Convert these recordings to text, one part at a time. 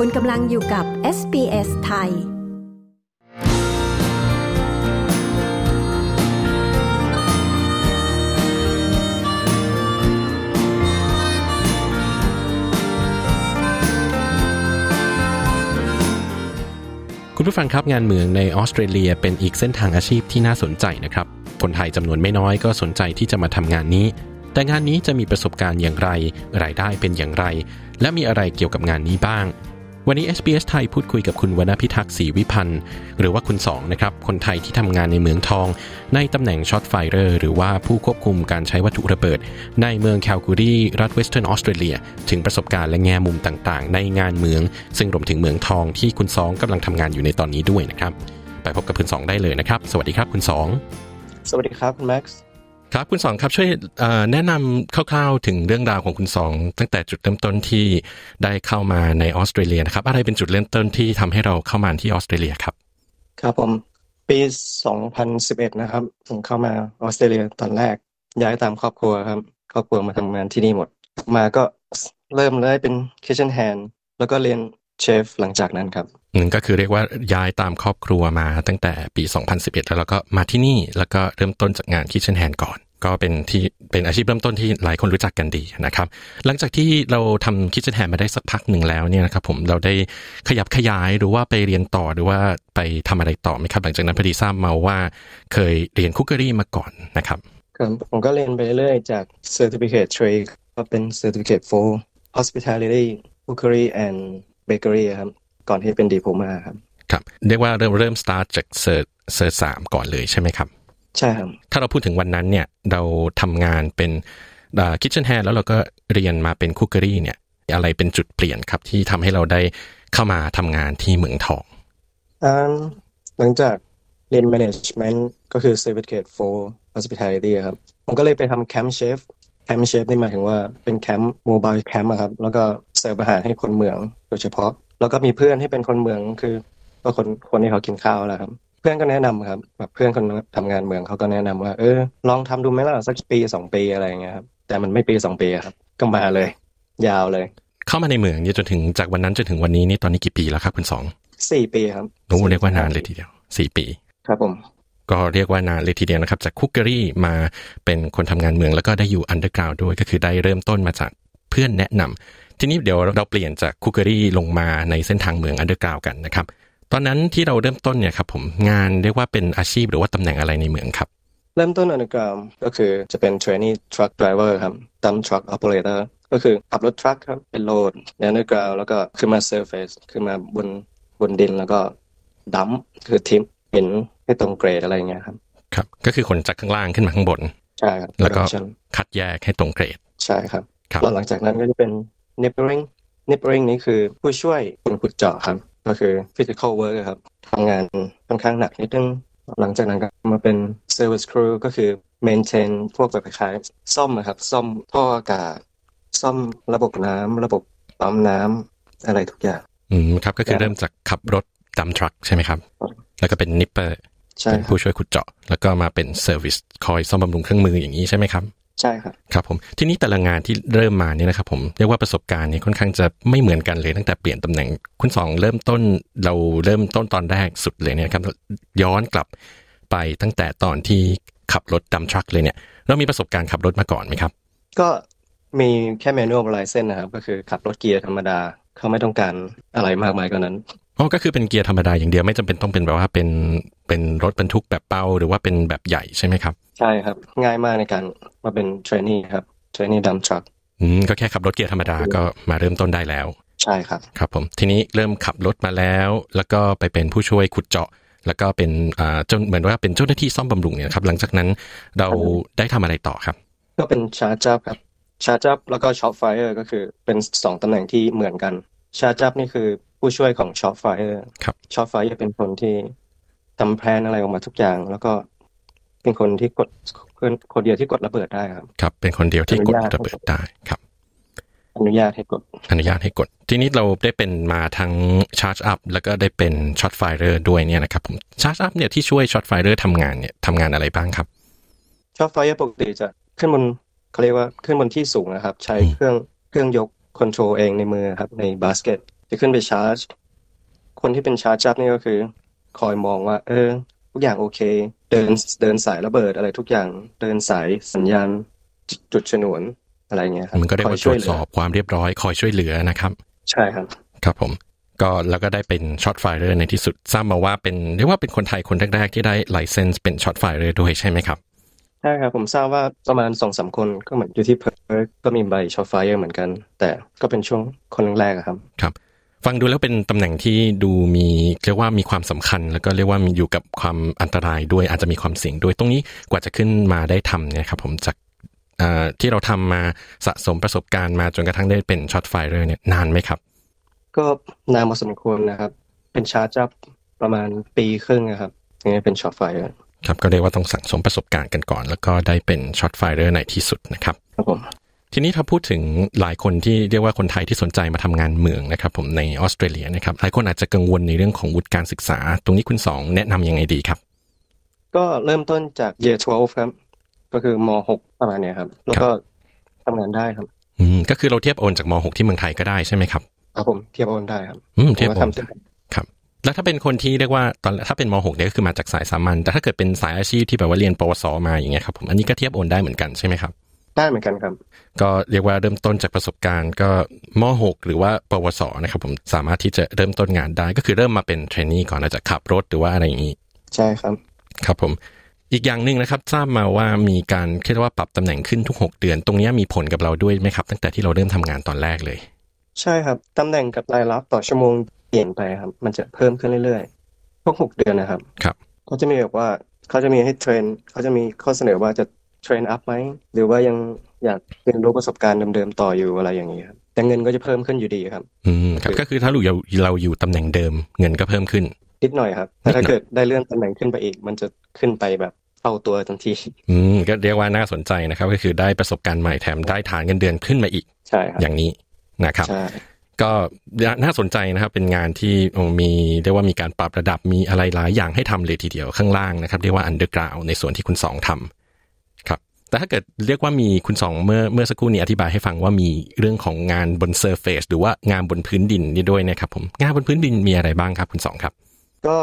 คุณกำลังอยู่กับ SBS ไทย คุณผู้ฟังครับงานเมืองในออสเตรเลียเป็นอีกเส้นทางอาชีพที่น่าสนใจนะครับ คนไทยจำนวนไม่น้อยก็สนใจที่จะมาทำงานนี้ แต่งานนี้จะมีประสบการณ์อย่างไร รายได้เป็นอย่างไร และมีอะไรเกี่ยวกับงานนี้บ้าง วันนี้ SBS ไทยพูดคุยกับคุณวรรณพิทักษ์ศรีวิพันธ์หรือว่าคุณสองนะครับ คนไทยที่ทำงานในเหมืองทอง ในตำแหน่ง shotfirer หรือว่าผู้ควบคุมการใช้วัตถุระเบิด ในเมืองคาลกูร์ลีรัฐเวสเทิร์นออสเตรเลีย ถึงประสบการณ์และแง่มุมต่างๆ ในงานเหมือง ซึ่งรวมถึงเหมืองทองที่คุณสองกำลังทำงานอยู่ในตอนนี้ด้วยนะครับ ไปพบกับคุณสองได้เลยนะครับ สวัสดีครับคุณสองสวัสดีครับคุณแม็กซ์ ครับคุณสองครับช่วยแนะนำคร่าวๆ ถึงเรื่องราวของคุณสอง ตั้งแต่จุดเริ่มต้นที่ได้เข้ามาในออสเตรเลียนะครับ อะไรเป็นจุดเริ่มต้นที่ทำให้เราเข้ามาที่ออสเตรเลียครับ ครับผมปี 2011 นะครับผมเข้ามาออสเตรเลียตอนแรก ย้ายตามครอบครัวครับ ครอบครัวมาทำงานที่นี่หมด มาก็เริ่มเลยเป็น kitchen hand แล้วก็เรียน เชฟหลังจากนั้นครับหนึ่งก็คือเรียกว่าย้ายตามครอบครัวมาตั้งแต่ปี 2011 แล้วเราก็มาที่นี่แล้วก็เริ่มต้นจากงาน Kitchen Hand ก่อน ก็เป็นที่เป็นอาชีพเริ่มต้นที่หลายคนรู้จักกันดีนะครับ หลังจากที่เราทำ Kitchen Hand มาได้สักพักหนึ่งแล้วเนี่ยนะครับผมเราได้ขยับขยายหรือว่าไปเรียนต่อหรือว่าไปทำอะไรต่อไหมครับ หลังจากนั้นพอดีทราบมาว่าเคยเรียนคุกเกอรี่มาก่อนนะครับครับผมก็เรียนไปเรื่อยๆจาก certificate trade ก็เป็น certificate for hospitality cookery and bakery ครับ ก่อนที่เป็น diploma ครับ ครับ เรียกว่าเริ่มเริ่มสตาร์ทจาก cert cert สามก่อนเลยใช่ไหมครับ ใช่ครับ ถ้าเราพูดถึงวันนั้นเนี่ยเราทำงานเป็น kitchen hand แล้วเราก็เรียนมาเป็น cookery เนี่ย อะไรเป็นจุดเปลี่ยนครับที่ทำให้เราได้เข้ามาทำงานที่เหมืองทองอ่าหลังจากเรียน management ก็คือ certificate for hospitality ครับ ผมก็เลยไปทำ camp chef camp chef นี่หมายถึงว่าเป็นแคมป์ mobile camp อะครับ แล้วก็เสิร์ฟอาหารให้คนเมืองโดยเฉพาะ แล้วก็มีเพื่อนที่เป็นคนเมืองคือ ก็คนคนที่เขากินข้าวแหละครับ เพื่อนก็แนะนำครับแบบเพื่อนคนทำงานเมืองเขาก็แนะนำว่าเออลองทำดูไหมล่ะสักปีสองปีอะไรอย่างเงี้ยครับแต่มันไม่ปีสองปีอะครับ ก็มาเลย ยาวเลย เข้ามาในเมืองเนี่ยจนถึงจากวันนั้นจนถึงวันนี้นี่ตอนนี้กี่ปีแล้วครับคุณสองสี่ปีครับโอ้เรียกว่านานเลยทีเดียวสี่ปี ครับผม ก็เรียกว่านานเลยทีเดียวนะครับ จากคุกเกอรี่มาเป็นคนทำงานเหมือง แล้วก็ได้อยู่ underground ด้วยก็คือได้เริ่มต้นมาจากเพื่อนแนะนำทีนี้เดี๋ยวเราเปลี่ยนจาก cookery ลงมาในเส้นทางเหมือง underground กันนะครับ ตอนนั้นที่เราเริ่มต้นเนี่ยครับผมงานเรียกว่าเป็นอาชีพหรือว่าตำแหน่งอะไรในเหมืองครับ เริ่มต้น underground ก็คือจะเป็น trainee truck driver ครับ dump truck operator ก็คือขับรถ truck ครับไปโหลดใน underground แล้วก็ขึ้นมา surface ขึ้นมาบนบนดินแล้วก็ dumpคือทิมเห็น ให้ตรงเกรดอะไรอย่างเงี้ยครับ ครับ ก็คือขนจากข้างล่างขึ้นมาข้างบนใช่ครับแล้วก็ production คัดแยกให้ตรงเกรด ใช่ครับครับแล้วหลังจากนั้นก็จะเป็น nippering nippering นี้คือผู้ช่วยคนขุดเจาะครับ ก็คือ physical work อะครับทำงานค่อนข้างหนักนิดนึงหลังจากนั้นก็มาเป็น service crew ก็คือ maintain พวกแบบคล้ายๆซ่อมอะครับ ซ่อมท่ออากาศ ซ่อมระบบน้ำระบบปั๊มน้ำอะไรทุกอย่าง อืมครับ ก็คือครับเริ่มจากขับรถ dump truck ใช่ไหมครับ แล้วก็เป็น nipper ใช่ เป็นครับผู้ช่วยขุดเจาะ แล้วก็มาเป็น service คอยซ่อมบำรุงเครื่องมืออย่างนี้ใช่ไหมครับใช่ครับครับผมทีนี้แต่ละงานที่เริ่มมาเนี่ยนะครับผมเรียกว่าประสบการณ์เนี่ยค่อนข้างจะไม่เหมือนกันเลยตั้งแต่เปลี่ยนตำแหน่งคุณสองเริ่มต้นเราเริ่มต้นตอนแรกสุดเลยเนี่ยครับย้อนกลับไปตั้งแต่ตอนที่ขับรถ dump truck เลยเนี่ย เรามีประสบการณ์ขับรถมาก่อนไหมครับ ก็มีแค่ manual license นะครับ ก็คือขับรถเกียร์ธรรมดาเขาไม่ต้องการอะไรมากมายกว่านั้น อ๋อก็คือเป็นเกียร์ธรรมดาอย่างเดียวไม่จำเป็นต้องเป็นแบบว่าเป็นเป็นรถบรรทุกแบบเป้าหรือว่าเป็นแบบใหญ่ใช่ไหมครับ ใช่ครับ ง่ายมากในการมาเป็น trainee ครับ trainee dump truck อืมก็แค่ขับรถเกียร์ธรรมดาก็มาเริ่มต้นได้แล้ว ใช่ครับครับผมทีนี้เริ่มขับรถมาแล้ว แล้วก็ไปเป็นผู้ช่วยขุดเจาะ แล้วก็เป็นอ่าจนเหมือนว่าเป็นเจ้าหน้าที่ซ่อมบำรุงเนี่ยครับหลังจากนั้นเราได้ทำอะไรต่อครับ ก็เป็น charge up ครับ charge up แล้วก็ shop fire ก็คือเป็นสองตำแหน่งที่เหมือนกัน charge up นี่คือผู้ช่วยของ shop fire ครับ shop fire เป็นคนที่ทำแพลนอะไรออกมาทุกอย่าง แล้วก็เป็นคนที่กดคนคนเดียวที่กดระเบิดได้ครับ ครับ เป็นคนเดียวที่กดอนุญาตระเบิดได้ครับ อนุญาตให้กด อนุญาตให้กด ทีนี้เราได้เป็นมาทั้ง charge up แล้วก็ได้เป็น shot firer ด้วยเนี่ยนะครับผม charge up เนี่ยที่ช่วย shot firer ทำงานเนี่ยทำงานอะไรบ้างครับ shop fire ปกติจะขึ้นบนเขาเรียกว่าขึ้นบนที่สูงนะครับ ใช้อืมเครื่องเครื่องยก คอนโทรลเองในมือครับในบาสเกตจะขึ้นไปชาร์จ คนที่เป็นชาร์จจับนี่ก็คือ คอยมองว่า เออ ทุกอย่างโอเค เดินเดินสายระเบิดอะไรทุกอย่าง เดินสายสัญญาณจุดฉนวนอะไรเงี้ยครับมันก็ได้คอมายตช่รววยจเหลืสออบความเรียบร้อยคอยช่วยเหลือนะครับ ใช่ครับ ครับผมก็แล้วก็ได้เป็น shotfirer ในที่สุดทราบมาว่าเป็นเรียกว่าเป็นคนไทยคนแรกๆที่ได้ licence เป็น shotfirer ด้วยใช่ไหมครับใช่ครับผมทราบว่าประมาณสองสามคนก็เหมือนอยู่ที่เพิร์ทก็มีใบ shotfirer เหมือนกัน แต่ก็เป็นช่วงคนแรกๆอะครับครับ ฟังดูแล้วเป็นตำแหน่งที่ดูมีเรียกว่ามีความสำคัญ แล้วก็เรียกว่ามีอยู่กับความอันตรายด้วยอาจจะมีความเสี่ยงด้วยตรงนี้กว่าจะขึ้นมาได้ทำเนี่ยครับผมจากอ่าที่เราทำมาสะสมประสบการณ์มาจนกระทั่งได้เป็น shotfirer เนี่ยนานไหมครับ ก็นานพอสมควรนะครับ เป็น charge up ประมาณปีครึ่งนะครับถึงจะเป็น shotfirerเออร์ ครับก็เรียกว่าต้องสั่งสมประสบการณ์กันก่อน แล้วก็ได้เป็น shotfirer ในที่สุดนะครับครับผมทีนี้ถ้าพูดถึงหลายคนที่เรียกว่าคนไทยที่สนใจมาทำงานเหมืองนะครับ ผมในออสเตรเลียนะครับหลายคนอาจจะกังวลในเรื่องของวุฒิการศึกษา ตรงนี้คุณสองแนะนำยังไงดีครับ ก็เริ่มต้นจาก year 12 ครับ ก็คือม .6 ประมาณเนี้ยครับ แล้วก็ทำงานได้ครับ อืมก็คือเราเทียบโอนจากม .6 ที่เมืองไทยก็ได้ใช่ไหมครับครับผมเทียบโอนได้ครับ อืมผมเทียบก็โอนทำเสร็จครับ แล้วถ้าเป็นคนที่เรียกว่าตอนถ้าเป็นม .6 เนี่ยก็คือมาจากสายสามัญแต่ถ้าเกิดเป็นสายอาชีพที่แบบว่าเรียนปวสมาอย่างเงี้ยครับผมอันนี้ก็เทียบโอนได้เหมือนกันใช่ไหมครับได้เหมือนกันครับ ก็เรียกว่าเริ่มต้นจากประสบการณ์ ก็ม .6 หรือว่าปวสนะครับผมสามารถที่จะเริ่มต้นงานได้ ก็คือเริ่มมาเป็นเทรนนีก่อนอาจจะขับรถหรือว่าอะไรอย่างนี้ ใช่ครับ ครับผมอีกอย่างหนึ่งนะครับทราบมาว่ามีการเรียกว่าปรับตำแหน่งขึ้นทุก 6 เดือน ตรงนี้มีผลกับเราด้วยไหมครับ ตั้งแต่ที่เราเริ่มทำงานตอนแรกเลย ใช่ครับตำแหน่งกับรายรับต่อชั่วโมง เปลี่ยนไปครับ มันจะเพิ่มขึ้นเรื่อยๆทุกหกเดือนนะครับ ครับเขาจะมีแบบว่าเขาจะมีให้เทรนเขาจะมีข้อเสนอว่าจะเทรนอัพไหมหรือว่ายังอยากเรียนรู้ประสบการณ์เดิมๆต่ออยู่อะไรอย่างนี้ครับแต่เงินก็จะเพิ่มขึ้นอยู่ดีครับ อืมครับก็คือถ้าเราอยู่เราอยู่ตำแหน่งเดิม เงินก็เพิ่มขึ้นนิดหน่อยครับแต่ถ้าเกิดได้เลื่อนตำแหน่งขึ้นไปอีก มันจะขึ้นไปแบบเท่าตัวทันที อืมก็เรียกว่าน่าสนใจนะครับ ก็คือได้ประสบการณ์ใหม่แถมได้ฐานเงินเดือนขึ้นมาอีกใช่ครับอย่างนี้นะครับใช่ ก็น่าสนใจนะครับเป็นงานที่โอ้มีเรียกว่ามีการปรับระดับมีอะไรหลายอย่างให้ทำเลยทีเดียวข้างล่างนะครับเรียกว่าอันเดอร์กราวในส่วนที่คุณสองทำครับ แต่ถ้าเกิดเรียกว่ามีคุณสองเมื่อเมื่อสักครู่นี้อธิบายให้ฟังว่ามีเรื่องของงานบน surface หรือว่างานบนพื้นดินนี่ด้วยนะครับผมงานบนพื้นดินมีอะไรบ้างครับ คุณสองครับ ก็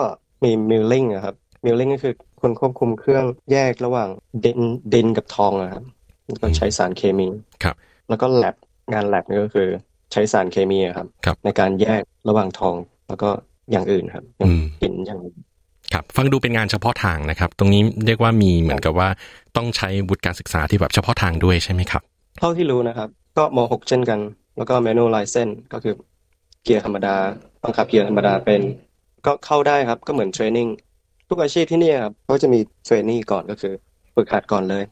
มี milling อะครับ milling ก็คือคนควบคุมเครื่องแยกระหว่างดินดินกับทองอะครับแล้วก็ใช้สารเคมีครับ แล้วก็แล็บงานแล็บนี่ก็คือ ใช้สารเคมีอะครับครับในการแยกระหว่างทองแล้วก็อย่างอื่นครับอย่างอืมหินอย่างอื่นครับฟังดูเป็นงานเฉพาะทางนะครับ ตรงนี้เรียกว่ามีเหมือนกับว่าต้องใช้วุฒิการศึกษาที่แบบเฉพาะทางด้วยใช่ไหมครับ เท่าที่รู้นะครับ ก็ม .6 เช่นกัน แล้วก็ manual license ก็คือเกียร์ธรรมดาบังคับเกียร์ธรรมดาเป็น ก็เข้าได้ครับ ก็เหมือนเทรนนิ่งทุกอาชีพที่นี่ครับเขาจะมีเทรนนิ่ก่อนก็คือฝึกหัดก่อนเลย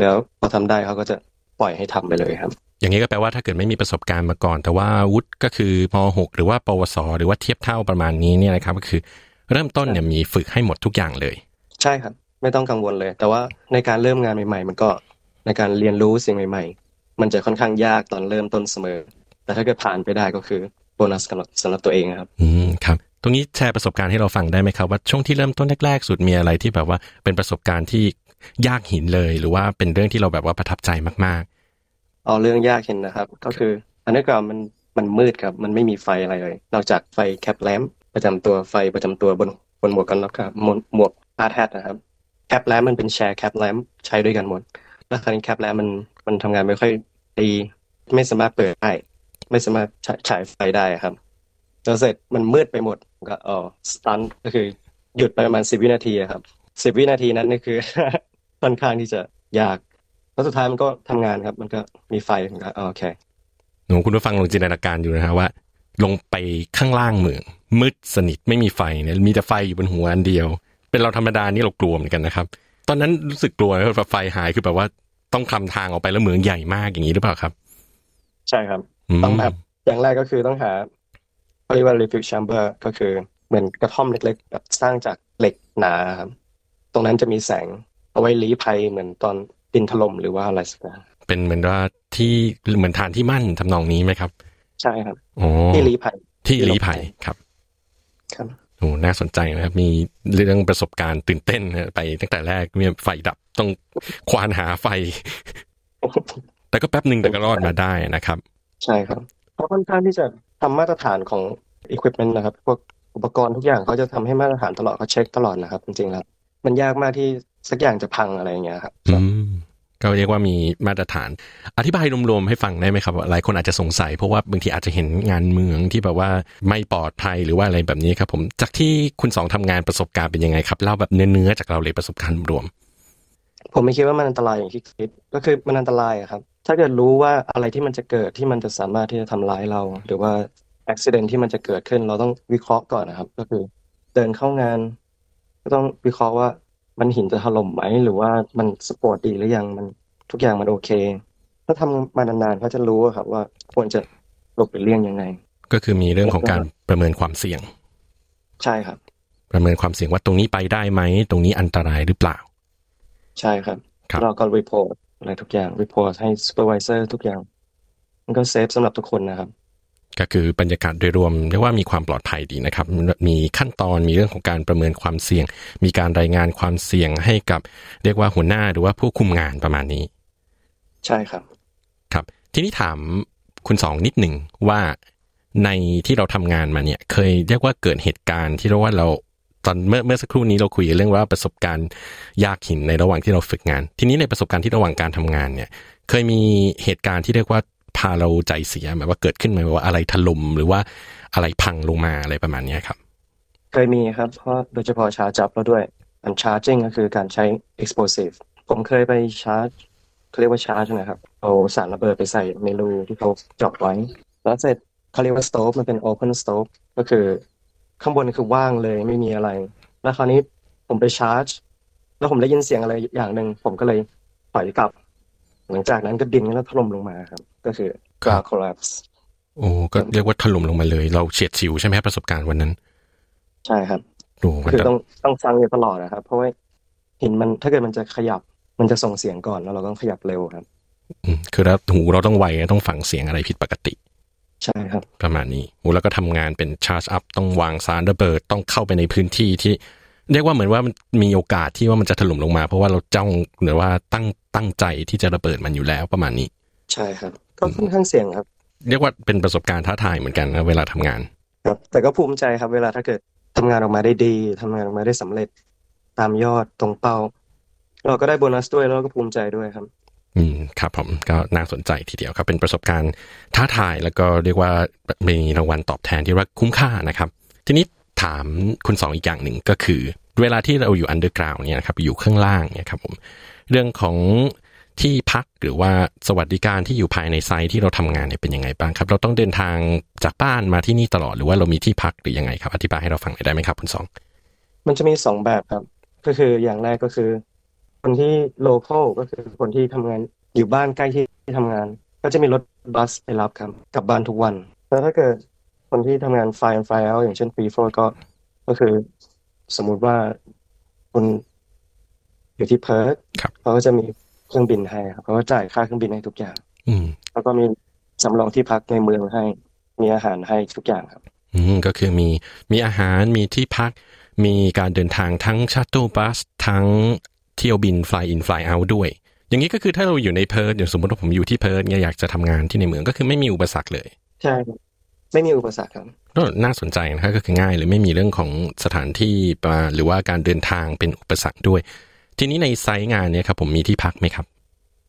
แล้วพอทำได้เขาก็จะปล่อยให้ทำไปเลยครับ อย่างนี้ก็แปลว่าถ้าเกิดไม่มีประสบการณ์มาก่อน แต่ว่าวุฒิก็คือม .6 หรือว่า ปวส หรือว่าเทียบเท่าประมาณนี้เนี่ยนะครับก็คือเริ่มต้นเนี่ยมีฝึกให้หมดทุกอย่างเลย ใช่ครับ ไม่ต้องกังวลเลย แต่ว่าในการเริ่มงานใหม่ ๆ มันก็ในการเรียนรู้สิ่งใหม่ ๆ มันจะค่อนข้างยากตอนเริ่มต้นเสมอ แต่ถ้าเกิดผ่านไปได้ก็คือโบนัสสำหรับสำหรับตัวเองครับ อืมครับ ตรงนี้แชร์ประสบการณ์ให้เราฟังได้ไหมครับว่าช่วงที่เริ่มต้นแรกๆสุดมีอะไรที่แบบว่าเป็นประสบการณ์ที่ยากหินเลย หรือว่าเป็นเรื่องที่เราแบบว่าประทับใจมาก เอาเรื่องยากเห็นนะครับ ก็คืออันนี้ก่อนมันมันมืดครับ มันไม่มีไฟอะไรเลย นอกจากไฟ cap lamp ประจำตัวไฟประจำตัวบนบนหมวกกันน็อกครับหมวก hard hat นะครับ cap lamp มันเป็น share cap lamp ใช้ด้วยกันหมดแล้วคราวนี้ cap lamp มันมันทำงานไม่ค่อยดีไม่สามารถเปิดได้ไม่สามารถฉายไฟได้ครับแล้วเสร็จมันมืดไปหมดก็อ๋อ stun ก็คือ หยุดไปประมาณสิบวินาทีครับสิบวินาทีนั้นนี่คือค่อนข้างที่จะยาก แล้วสุดท้ายมันก็ทำงานครับ มันก็มีไฟผมก็อ๋อโอเคๆหนูคุณผู้ฟังลองจินตนาการอยู่นะฮะว่า ลงไปข้างล่างเมือง มืดสนิทไม่มีไฟเนี่ยมีแต่ไฟอยู่บนหัวอันเดียว เป็นเราธรรมดานี่เรากลัวเหมือนกันนะครับ ตอนนั้นรู้สึกกลัวไหมว่าไฟหายคือแบบว่าต้องคลำทางออกไปแล้วเหมืองใหญ่มากอย่างนี้หรือเปล่าครับ ใช่ครับมต้องแบบอย่างแรกก็คือต้องหาเขาเรียกว่า refuge chamber ก็คือเหมือนกระท่อมเล็กๆแบบสร้างจากเหล็กหนาครับตรงนั้นจะมีแสงเอาไว้ลี้ภัยเหมือนตอน ดินถล่มหรือว่าอะไรสักอย่างเป็นเหมือนว่าที่เหมือนฐานที่มั่นทำนองนี้ไหมครับ ใช่ครับอ๋อที่ลี้ภัยที่ลี้ภัยครับ ครับโอ้น่าสนใจนะครับ มีเรื่องประสบการณ์ตื่นเต้นนะไปตั้งแต่แรกมีไฟดับต้องควานหาไฟ แต่ก็แป๊บหนึ่งแต่ก็รอดมาได้นะครับ ใช่ครับเพราะค่อนข้างที่จะทำมาตรฐานของ equipment นะครับพวกอุปกรณ์ทุกอย่างเขาจะทำให้มาตรฐานตลอดเขาเช็คตลอดนะครับ จริงๆแล้วมันยากมากที่ สักอย่างจะพังอะไรอย่างเงี้ยครับอืมก็เรียกว่ามีมาตรฐาน อธิบายรวมๆให้ฟังได้ไหมครับ หลายคนอาจจะสงสัย เพราะว่าบางทีอาจจะเห็นงานเมืองที่แบบว่าไม่ปลอดภัยหรือว่าอะไรแบบนี้ครับ ผมจากที่คุณสองทำงานประสบการณ์เป็นยังไงครับเล่าแบบเนื้อๆจากเราเลยประสบการณ์รวม ผมไม่คิดว่ามันอันตรายอย่างที่คิดก็คือมันอันตรายอะครับ ถ้าเกิดรู้ว่าอะไรที่มันจะเกิดที่มันจะสามารถที่จะทำร้ายเรา หรือว่าอุบัติเหตุที่มันจะเกิดขึ้น เราต้องวิเคราะห์ก่อนนะครับ ก็คือ เดินเข้างาน ก็ต้องวิเคราะห์ว่า มันหินจะถล่มไหมหรือว่ามัน support ดีหรือยังมันทุกอย่างมันโอเค ถ้าทำมานานๆเขาจะรู้อะครับว่าควรจะหลบหรือเลี่ยงยังไง ก็คือมีเรื่องของการประเมินความเสี่ยง ใช่ครับ ประเมินความเสี่ยงว่าตรงนี้ไปได้ไหมตรงนี้อันตรายหรือเปล่า ใช่ครับครับเราก็ report อะไรทุกอย่าง report ให้ supervisor ทุกอย่าง มันก็เซฟสำหรับทุกคนนะครับ ก็คือบรรยากาศโดยรวมเรียกว่ามีความปลอดภัยดีนะครับ มีขั้นตอนมีเรื่องของการประเมินความเสี่ยง มีการรายงานความเสี่ยงให้กับ เรียกว่าหัวหน้าหรือว่าผู้คุมงานประมาณนี้ ใช่ครับ ครับ ทีนี้ถามคุณสองนิดหนึ่งว่าในที่เราทำงานมาเนี่ย เคยเรียกว่าเกิดเหตุการณ์ที่เรียกว่าเราตอนเมื่อเมื่อสักครู่นี้เราคุยกันเรื่องว่าประสบการณ์ยากหินในระหว่างที่เราฝึกงาน ทีนี้ในประสบการณ์ที่ระหว่างการทำงานเนี่ย เคยมีเหตุการณ์ที่เรียกว่า พาเราใจเสียแบบว่าเกิดขึ้นไหมว่าอะไรถล่มหรือว่าอะไรพังลงมาอะไรประมาณนี้ครับ เคยมีครับเพราะโดยเฉพาะชาร์จจับแล้วด้วยอันชาร์จิงก็คือการใช้ explosive ผมเคยไปชาร์จเขาเรียกว่าชาร์จนะครับเอาสารระเบิดไปใส่ในรูที่เขาเจาะไว้ แล้วเสร็จเขาเรียกว่าสโตฟมันเป็น open stove ก็คือข้างบนคือว่างเลยไม่มีอะไร แล้วคราวนี้ผมไปชาร์จ แล้วผมได้ยินเสียงอะไรอย่างหนึ่งผมก็เลยถอยกลับ หลังจากนั้นก็ดินแล้วถล่มลงมาครับ ก็คือ ground collapse โอ้ก็เรียกว่าถล่มลงมาเลย เราเฉียดฉิวใช่ไหมครับประสบการณ์วันนั้น ใช่ครับโอ้มันคือก็ต้องต้องฟังอยู่ตลอดนะครับ เพราะว่าหินมันถ้าเกิดมันจะขยับมันจะส่งเสียงก่อนแล้วเราต้องขยับเร็วครับ อืมคือแล้วหูเราต้องไวต้องฟังเสียงอะไรผิดปกติ ใช่ครับ ประมาณนี้โอ้แล้วก็ทำงานเป็นชาร์จอัพต้องวางสารระเบิดต้องเข้าไปในพื้นที่ที่ เรียกว่าเหมือนว่ามันมีโอกาสที่ว่ามันจะถล่มลงมา เพราะว่าเราจ้องหรือว่าตั้งตั้งใจที่จะระเบิดมันอยู่แล้วประมาณนี้ ใช่ครับ ก็ค่อนข้างเสี่ยงครับ เรียกว่าเป็นประสบการณ์ท้าทายเหมือนกันนะเวลาทำงาน ครับ แต่ก็ภูมิใจครับ เวลาถ้าเกิดทำงานออกมาได้ดีทำงานออกมาได้สำเร็จ ตามยอดตรงเป้า เราก็ได้โบนัสด้วยแล้วเราก็ภูมิใจด้วยครับ อืมครับผมก็น่าสนใจทีเดียวครับ เป็นประสบการณ์ท้าทายแล้วก็เรียกว่ามีรางวัลตอบแทนที่ว่าคุ้มค่านะครับ ทีนี้ถามคุณสองอีกอย่างหนึ่งก็คือ เวลาที่เราอยู่ underground เนี่ยนะครับอยู่ข้างล่างเนี่ยครับผมเรื่องของ ที่พักหรือว่าสวัสดิการที่อยู่ภายใน site ที่เราทำงานเนี่ยเป็นยังไงบ้างครับ เราต้องเดินทางจากบ้านมาที่นี่ตลอดหรือว่าเรามีที่พักหรือยังไงครับ อธิบายให้เราฟังหน่อยได้ไหมครับคุณสองมันจะมีสองแบบครับ ก็คืออย่างแรกก็คือ คนที่ local ก็คือคนที่ทำงานอยู่บ้านใกล้ที่ที่ทำงาน ก็จะมีรถบัสไปรับครับกลับบ้านทุกวันแต่ถ้าเกิดคนที่ทำงาน fly fly out อย่างเช่น FIFO ก็ก็คือสมมุติว่าคุณอยู่ที่เพิร์ทครับเขาก็จะมี เครื่องบินให้ครับเขาก็จ่ายค่าเครื่องบินให้ทุกอย่าง อืม แล้วก็มีสำรองที่พักในเมืองให้ มีอาหารให้ทุกอย่างครับ อืมก็คือมีมีอาหารมีที่พัก มีการเดินทางทั้งชัต t ต e บัสทั้งเที่ยวบิน fly in fly out ด้วย อย่างนี้ก็คือถ้าเราอยู่ในเพิร์ดอย่างสมมติว่าผมอยู่ที่เพิร์ดเนี่ยอยากจะทำงานที่ในเมืองก็คือไม่มีอุปสรรคเลย ใช่ครับไม่มีอุปสรรคครับก็น่าสนใจนะครับก็คือง่ายเลยไม่มีเรื่องของสถานที่มาหรือว่าการเดินทางเป็นอุปสรรคด้วย ทีนี้ในไซต์งานเนี่ยครับผมมีที่พักไหมครับ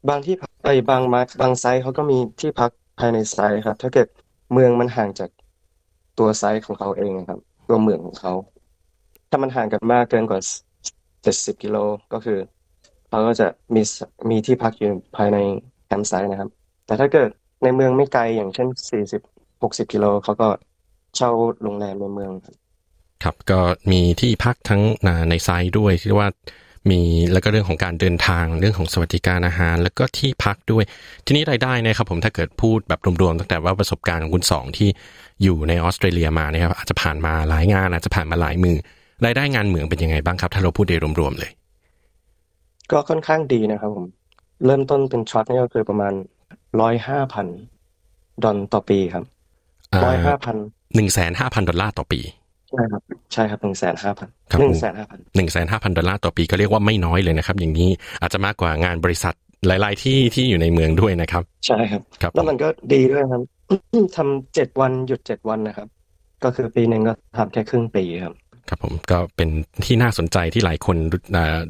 บางที่พักไอ้บางมาบางไซต์เขาก็มีที่พักภายในไซต์ครับ ถ้าเกิดเมืองมันห่างจากตัวไซต์ของเขาเองครับ ตัวเมืองของเขา ถ้ามันห่างกันมากเกินกว่าเจ็ดสิบกิโลก็คือเขาก็จะมีสมีที่พักอยู่ภายในแคมป์ไซต์นะครับ แต่ถ้าเกิดในเมืองไม่ไกลอย่างเช่นสี่สิบหกสิบกิโลเขาก็เช่าโรงแรมในเมืองครับ ครับก็มีที่พักทั้งในไซต์ด้วยที่ว่า มีแล้วก็เรื่องของการเดินทางเรื่องของสวัสดิการอาหาร แล้วก็ที่พักด้วย ทีนี้รายได้นะครับผมถ้าเกิดพูดแบบรวมๆตั้งแต่ว่าประสบการณ์ของคุณสองที่อยู่ในออสเตรเลียมานะครับอาจจะผ่านมาหลายงานอาจจะผ่านมาหลายมือรายได้งานเหมืองเป็นยังไงบ้างครับ ถ้าเราพูดโดยรวมๆเลย ก็ค่อนข้างดีนะครับผมเริ่มต้นเป็นช็อตนี่ก็คือประมาณร้อยห้าพันดอลต่อปีครับร้อยห้าพันหนึ่งแสนห้าพันดอลลาร์ต่อปี ใช่ครับใช่ครับหนึ่งแสนห้าพันครับหนึ่งมแสนห้าพันันหนึ่งแสนห้าพันดอลลาร์ต่อปีก็เรียกว่าไม่น้อยเลยนะครับ อย่างนี้อาจจะมากกว่างานบริษัทหลาย ๆ ที่ที่อยู่ในเมืองด้วยนะครับ ใช่ครับครับแล้วมันก็ดีด้วยครับทำเจ็ดวันหยุดเจ็ดวันนะครับ ก็คือปีหนึ่งก็ทำแค่ครึ่งปีครับครับผมก็เป็นที่น่าสนใจที่หลายคน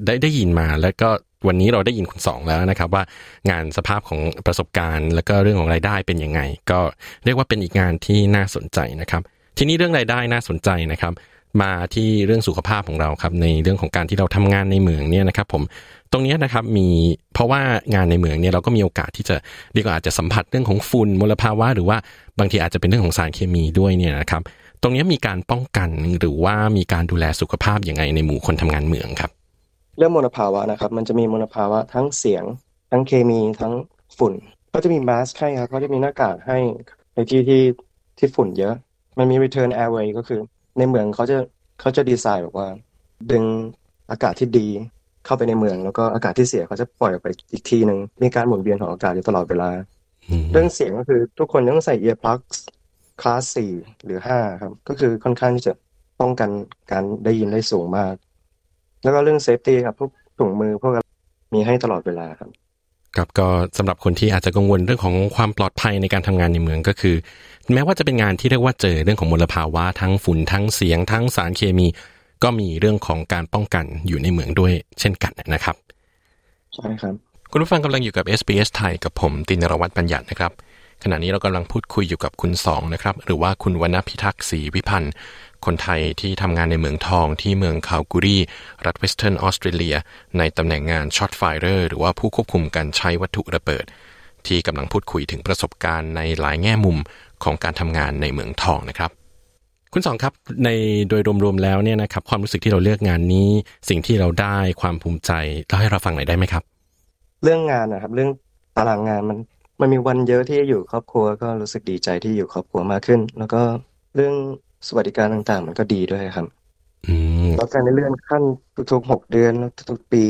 ได้ได้ยินมา แล้วก็วันนี้เราได้ยินคุณสองแล้วนะครับ ว่างานสภาพของประสบการณ์ แล้วก็เรื่องของรายได้เป็นยังไง ก็เรียกว่าเป็นอีกงานที่น่าสนใจนะครับ ทีนี้เรื่องรายได้น่าสนใจนะครับ มาที่เรื่องสุขภาพของเราครับในเรื่องของการที่เราทำงานในเมืองเนี่ยนะครับ ผมตรงนี้นะครับมีเพราะว่างานในเมืองเนี่ยเราก็มีโอกาสที่จะเรียกว่าอาจจะสัมผัสเรื่องของฝุ่นมลภาวะ หรือว่าบางทีอาจจะเป็นเรื่องของสารเคมีด้วยเนี่ยนะครับ ตรงนี้มีการป้องกันหรือว่ามีการดูแลสุขภาพยังไงในหมู่คนทำงานเมืองครับ เรื่องมลภาวะนะครับ มันจะมีมลภาวะทั้งเสียง ทั้งเคมีทั้งฝุ่น ก็จะมีมาสก์ให้ครับก็จะมีหน้ากากให้ในที่ที่ที่ฝุ่นเยอะ มันมี return airway ก็คือ ในเมืองเขาจะเขาจะดีไซน์แบบว่า ดึงอากาศที่ดีเข้าไปในเมือง แล้วก็อากาศที่เสียเขาจะปล่อยออกไปอีกทีหนึ่งมีการหมุนเวียนของอากาศอยู่ตลอดเวลา เรื่องเสียงก็คือทุกคนต้องใส่ earplugs class สี่หรือห้าครับ ก็คือค่อนข้างที่จะป้องกันการได้ยินได้สูงมาก แล้วก็เรื่อง safety ครับพวกถุงมือพวกมีให้ตลอดเวลาครับ ครับก็สำหรับคนที่อาจจะกังวลเรื่องของความปลอดภัยในการทำงานในเหมืองก็คือ แม้ว่าจะเป็นงานที่เรียกว่าเจอเรื่องของมลภาวะทั้งฝุ่นทั้งเสียง ทั้งสารเคมี ก็มีเรื่องของการป้องกันอยู่ในเหมืองด้วยเช่นกันนะครับใช่ครับคุณผู้ฟังกำลังอยู่กับ SBS ไทยกับผมตินรวัตรปัญญานะครับขณะนี้เรากำลังพูดคุยอยู่กับคุณสองนะครับ หรือว่าคุณวรรณพิทักษ์ศรีวิพันธ์ คนไทยที่ทำงานในเหมืองทองที่เมืองคาลกูร์ลีรัฐเวสเทิร์นออสเตรเลีย ในตำแหน่งงาน shotfirer หรือว่าผู้ควบคุมการใช้วัตถุระเบิด ที่กำลังพูดคุยถึงประสบการณ์ในหลายแง่มุมของการทำงานในเหมืองทองนะครับคุณสองครับในโดยรวมๆแล้วเนี่ยนะครับความรู้สึกที่เราเลือกงานนี้ สิ่งที่เราได้ความภูมิใจเล่าให้เราฟังหน่อยได้ไหมครับ เรื่องงานนะครับ เรื่องตารางงานมันมันมีวันเยอะที่อยู่ครอบครัวก็รู้สึกดีใจที่อยู่ครอบครัวมากขึ้น แล้วก็เรื่อง สวัสดิการต่างๆ มันก็ดีด้วยครับอืมแล้วการในเลื่อนขั้นทุกๆหกเดือนทุกๆปี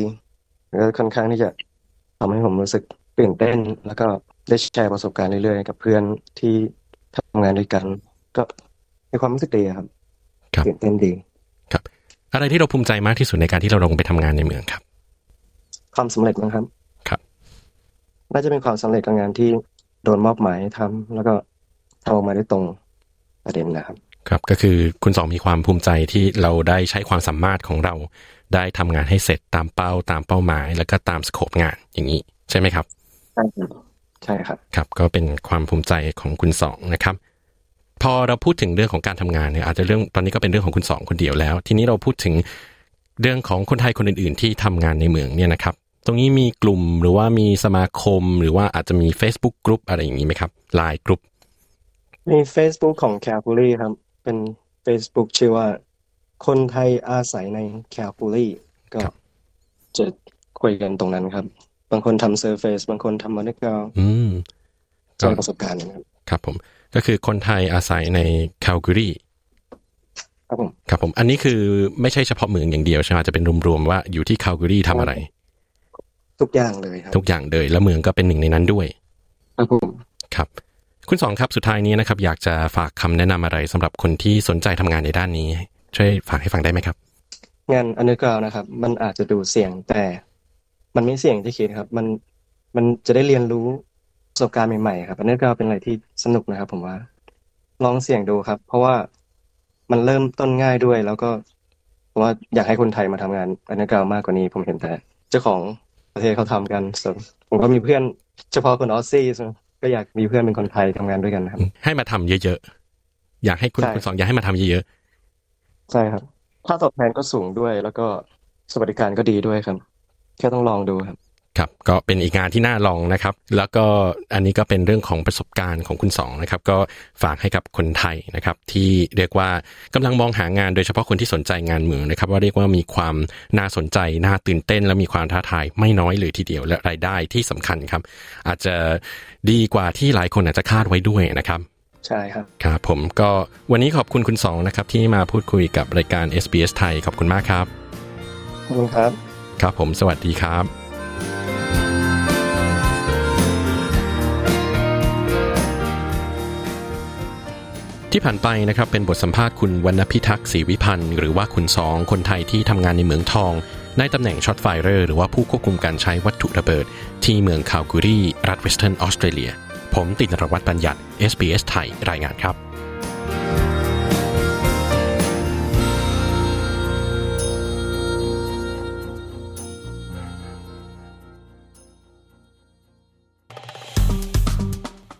ก็ค่อนข้างที่จะทำให้ผมรู้สึกตื่นเต้น แล้วก็ได้แชร์ประสบการณ์เรื่อยๆกับเพื่อนที่ทำงานด้วยกัน ก็มีความรู้สึกดีครับครับตื่นเต้นดีครับ อะไรที่เราภูมิใจมากที่สุดในการที่เราลงไปทำงานในเมืองครับ ความสำเร็จมั้งครับครับ น่าจะเป็นความสำเร็จกับงานที่โดนมอบหมายให้ทำแล้วก็ทำออกมาได้ตรงประเด็นนะครับ ครับก็คือคุณสองมีความภูมิใจที่เราได้ใช้ความสามารถของเรา ได้ทำงานให้เสร็จตามเป้าตามเป้าหมาย แล้วก็ตามสโคปงานอย่างนี้ ใช่ไหมครับใช่ครับใช่ครับ ครับ ก็เป็นความภูมิใจของคุณสองนะครับ พอเราพูดถึงเรื่องของการทำงานเนี่ยอาจจะเรื่องตอนนี้ก็เป็นเรื่องของคุณสองคนเดียวแล้ว ทีนี้เราพูดถึงเรื่องของคนไทยคนอื่น ๆ ที่ทำงานในเมืองเนี่ยนะครับ ตรงนี้มีกลุ่มหรือว่ามีสมาคมหรือว่าอาจจะมี Facebook กลุ่มอะไรอย่างนี้ไหมครับไลน์กลุ่มมี Facebook ของแคลคูลี่ครับ เป็น Facebook ชื่อว่า คนไทยอาศัยในแคลคูลี่ก็จะคุยกันตรงนั้นครับ บางคนทำ surface บางคนทำมอนิเตอร์อืมแชร์ประสบการณ์นะครับครับผม ก็คือคนไทยอาศัยในแคลก a รีครับผมครับผม อันนี้คือไม่ใช่เฉพาะเมืองอย่างเดียวใช่ไหมจะเป็นรวมๆว่าอยู่ที่ Kalgoorlie ทำอะไร ทุกอย่างเลยครับ ทุกอย่างเลย แล้วเมืองก็เป็นหนึ่งในนั้นด้วย ครับผม คุณสองครับสุดท้ายนี้นะครับอยากจะฝากคำแนะนำอะไรสำหรับคนที่สนใจทำงานในด้านนี้ ช่วยฝากให้ฟังได้ไหมครับ งาน underground นะครับ มันอาจจะดูเสี่ยงแต่ มันไม่เสี่ยงที่คิดครับ มันมันจะได้เรียนรู้ประสบการณ์ใหม่ๆครับ underground เป็นอะไรที่สนุกนะครับ ผมว่า ลองเสี่ยงดูครับ เพราะว่ามันเริ่มต้นง่ายด้วย แล้วก็ผมว่าอยากให้คนไทยมาทำงาน underground มากกว่านี้ ผมเห็นแต่ เจ้าของประเทศเขาทำกันส่วนผมก็มีเพื่อนเฉพาะคน Aussie ก็อยากมีเพื่อนเป็นคนไทยทำงานด้วยกันนะครับ ให้มาทำเยอะๆ อยากให้คุณใช่คุณสองอยากให้มาทำเยอะใช่ครับ ค่าตอบแทนก็สูงด้วย แล้วก็สวัสดิการก็ดีด้วยครับ แค่ต้องลองดูครับๆ ครับก็เป็นอีกงานที่น่าลองนะครับ แล้วก็อันนี้ก็เป็นเรื่องของประสบการณ์ของคุณสองนะครับ ก็ฝากให้กับคนไทยนะครับ ที่เรียกว่ากำลังมองหางานโดยเฉพาะคนที่สนใจงานเมืองนะครับ ว่าเรียกว่ามีความน่าสนใจน่าตื่นเต้น และมีความท้าทายไม่น้อยเลยทีเดียวและรายได้ที่สำคัญครับ อาจจะดีกว่าที่หลายคนอาจจะคาดไว้ด้วยนะครับใช่ครับครับผมก็วันนี้ขอบคุณคุณสองนะครับที่มาพูดคุยกับรายการ SBS ไทยขอบคุณมากครับ ขอบคุณครับ ครับผมสวัสดีครับ ที่ผ่านไปนะครับเป็นบทสัมภาษณ์คุณวรรณพิทักษ์ศรีวิพันธ์หรือว่าคุณสองคนไทยที่ทำงานในเมืองทอง ในตำแหน่ง shotfirer หรือว่าผู้ควบคุมการใช้วัตถุระเบิด ที่เมืองคาลกูรีรัฐเวสเทิร์นออสเตรเลีย ผมตินรวัตรปัญญัติ SBS ไทยรายงานครับ